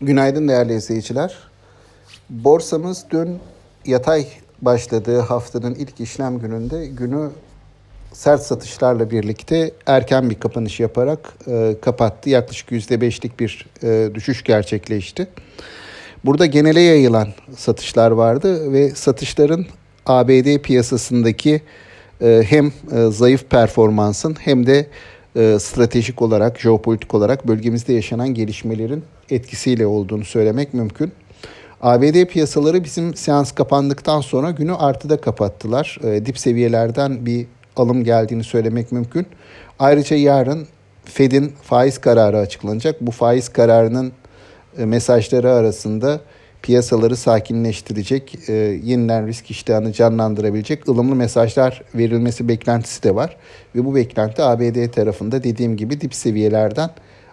Günaydın değerli izleyiciler. Borsamız dün yatay başladığı haftanın ilk işlem gününde günü sert satışlarla birlikte erken bir kapanış yaparak e, kapattı. Yaklaşık %5'lik bir e, düşüş gerçekleşti. Burada genele yayılan satışlar vardı ve satışların ABD piyasasındaki e, hem e, zayıf performansın hem de e, stratejik olarak, jeopolitik olarak bölgemizde yaşanan gelişmelerin etkisiyle olduğunu söylemek mümkün. ABD piyasaları bizim seans kapandıktan sonra günü artıda kapattılar. E, dip seviyelerden bir alım geldiğini söylemek mümkün. Ayrıca yarın Fed'in faiz kararı açıklanacak. Bu faiz kararının e, mesajları arasında piyasaları sakinleştirecek, e, yeniden risk iştahını canlandırabilecek ılımlı mesajlar verilmesi beklentisi de var. Ve bu beklenti ABD tarafında dediğim gibi dip seviyelerden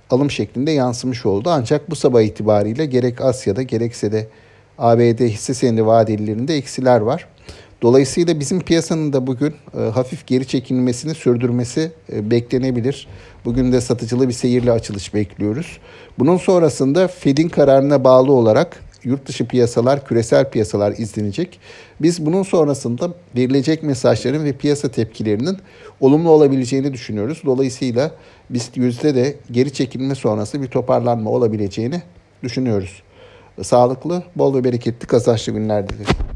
alım şeklinde yansımış oldu. Ancak bu sabah itibariyle gerek Asya'da gerekse de ABD hisse senedi vadelilerinde eksiler var. Dolayısıyla bizim piyasanın da bugün e, hafif geri çekilmesini sürdürmesi e, beklenebilir. Bugün de satıcılı bir seyirle açılış bekliyoruz. Bunun sonrasında Fed'in kararına bağlı olarak yurt dışı piyasalar, küresel piyasalar izlenecek. Biz bunun sonrasında verilecek mesajların ve piyasa tepkilerinin olumlu olabileceğini düşünüyoruz. Dolayısıyla biz yüzde de geri çekilme sonrası bir toparlanma olabileceğini düşünüyoruz. Sağlıklı, bol ve bereketli kazançlı günler dilerim.